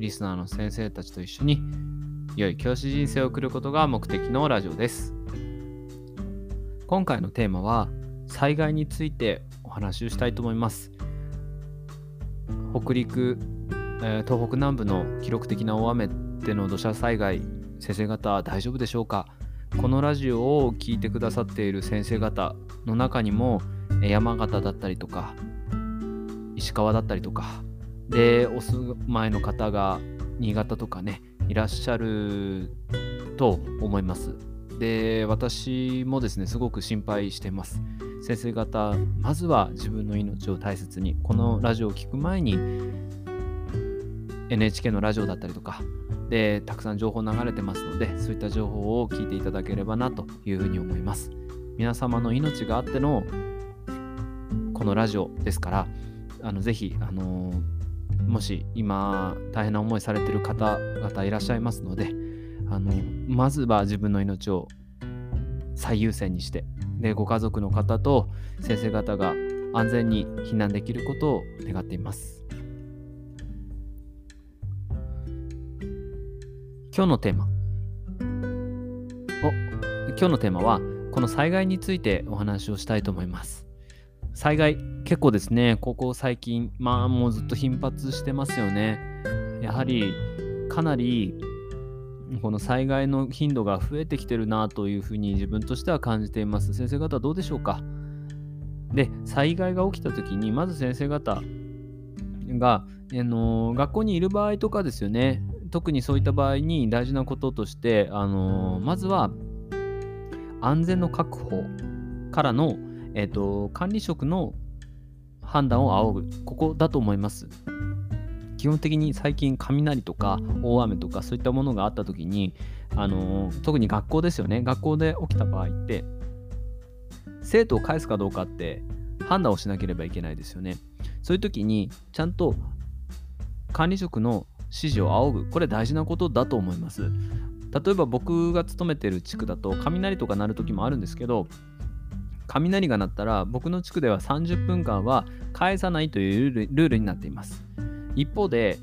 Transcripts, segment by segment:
リスナーの先生たちと一緒に良い教師人生を送ることが目的のラジオです。今回のテーマは災害についてお話をしたいと思います。北陸、えー東北南部の記録的な大雨での土砂災害、先生方大丈夫でしょうか？このラジオを聞いてくださっている先生方の中にもえ山形だったりとか石川だったりとかでお住まいの方が新潟とかねいらっしゃると思います。で私もですねすごく心配してます。先生方まずは自分の命を大切にこのラジオを聞く前に NHK のラジオだったりとかでたくさん情報流れてますのでそういった情報を聞いていただければなというふうに思います。皆様の命があってのこのラジオですからあのぜひあのもし今大変な思いされてる方々いらっしゃいますのであのまずは自分の命を最優先にしてでご家族の方と先生方が安全に避難できることを願っています。今日のテーマ。お今日のテーマはこの災害についてお話をしたいと思います。災害結構ですね。ここ最近まあもうずっと頻発してますよね。やはりかなりこの災害の頻度が増えてきてるなというふうに自分としては感じています。先生方どうでしょうか？で災害が起きた時にまず先生方が、あの学校にいる場合とかですよね。特にそういった場合に大事なこととして、あのまずは安全の確保からのえーと、管理職の判断を仰ぐ、ここだと思います。基本的に最近、雷とか大雨とかそういったものがあったときに、あのー特に学校ですよね、学校で起きた場合って、生徒を返すかどうかって判断をしなければいけないですよね。そういう時に、ちゃんと管理職の指示を仰ぐ、これ大事なことだと思います。例えば僕が勤めてる地区だと雷とか鳴る時もあるんですけど雷が鳴ったら僕の地区では30分間は返さないというルールになっています。一方で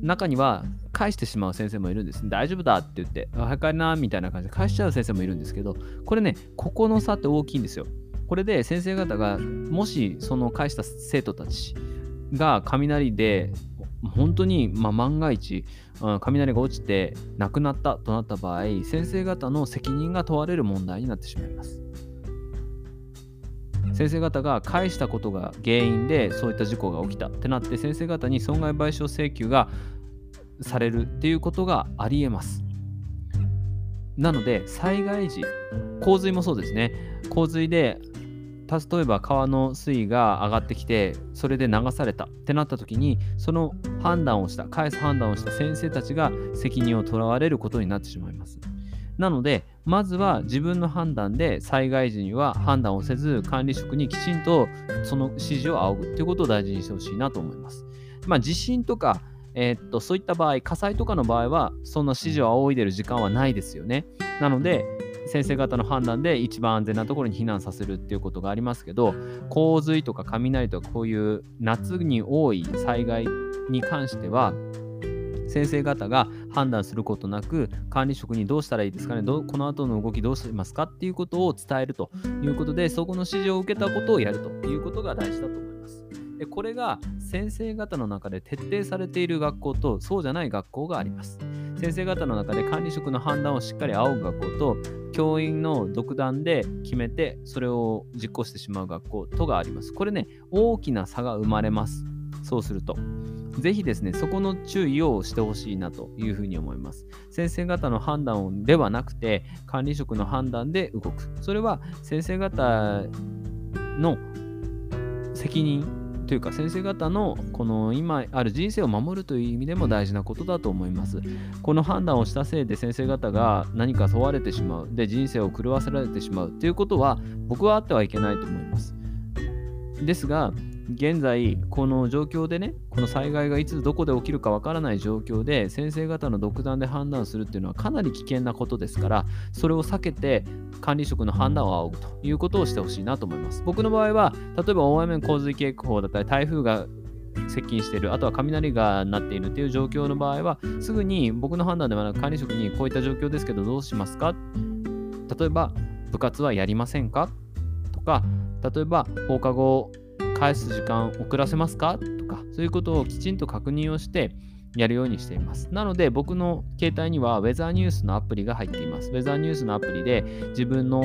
中には返してしまう先生もいるんです。大丈夫だって言ってあはい帰りなみたいな感じで返しちゃう先生もいるんですけどこれねここの差って大きいんですよ。これで先生方がもしその返した生徒たちが雷で本当に、まあ、万が一うん雷が落ちて亡くなったとなった場合先生方の責任が問われる問題になってしまいます。先生方が返したことが原因でそういった事故が起きたってなって先生方に損害賠償請求がされるっていうことがありえます。なので災害時洪水もそうですね。洪水で例えば川の水位が上がってきてそれで流されたってなった時にその判断をした返す判断をした先生たちが責任をとらわれることになってしまいます。なのでまずは自分の判断で災害時には判断をせず管理職にきちんとその指示を仰ぐということを大事にしてほしいなと思います。まあ地震とか、えーっとそういった場合火災とかの場合はそんな指示を仰いでる時間はないですよね。なので先生方の判断で一番安全なところに避難させるっていうことがありますけど洪水とか雷とかこういう夏に多い災害に関しては先生方が判断することなく管理職にどうしたらいいですかねどこの後の動きどうしますかっていうことを伝えるということでそこの指示を受けたことをやるということが大事だと思います。でこれが先生方の中で徹底されている学校とそうじゃない学校があります。先生方の中で管理職の判断をしっかり仰ぐ学校と教員の独断で決めてそれを実行してしまう学校とがあります。これね大きな差が生まれます。そうすると。ぜひですね、そこの注意をしてほしいなというふうに思います。先生方の判断ではなくて、管理職の判断で動く。それは先生方の責任というか先生方のこの今ある人生を守るという意味でも大事なことだと思います。この判断をしたせいで先生方が何か問われてしまう、で人生を狂わせられてしまうということは僕はあってはいけないと思います。ですが、現在この状況でねこの災害がいつどこで起きるかわからない状況で先生方の独断で判断するっていうのはかなり危険なことですからそれを避けて管理職の判断を仰ぐということをしてほしいなと思います。僕の場合は例えば大雨洪水警報だったり台風が接近している、あとは雷が鳴っているという状況の場合は、すぐに僕の判断ではなく管理職にこういった状況ですけどどうしますか？例えば、部活はやりませんか？とか、例えば放課後返す時間遅らせますか？とか、そういうことをきちんと確認をしてやるようにしています。なので、僕の携帯には Weather News のアプリが入っています。Weather News のアプリで自分の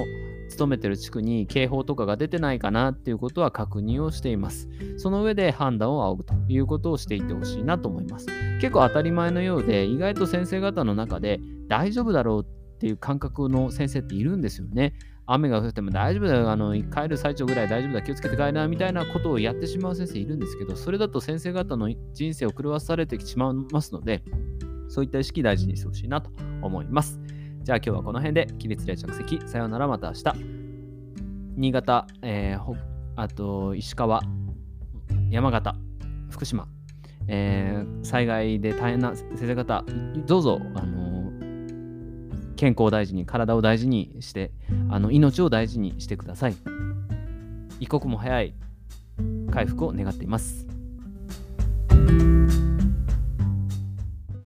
勤めてる地区に警報とかが出てないかなっていうことは確認をしています。その上で判断を仰ぐということをしていってほしいなと思います。結構当たり前のようで、意外と先生方の中で大丈夫だろうっていう感覚の先生っているんですよね。雨が降っても大丈夫だよ、あの帰る最長ぐらい大丈夫だ、気をつけて帰るな、みたいなことをやってしまう先生いるんですけど、それだと先生方の人生を狂わされてしまいますので、そういった意識大事にしてほしいなと思います。じゃあ今日はこの辺で起立例着席。さようならまた明日。新潟、えー、あと石川、山形、福島、えー、災害で大変な先生方、どうぞ、あの健康を大事に、体を大事にして、あの命を大事にしてください。一刻も早い回復を願っています。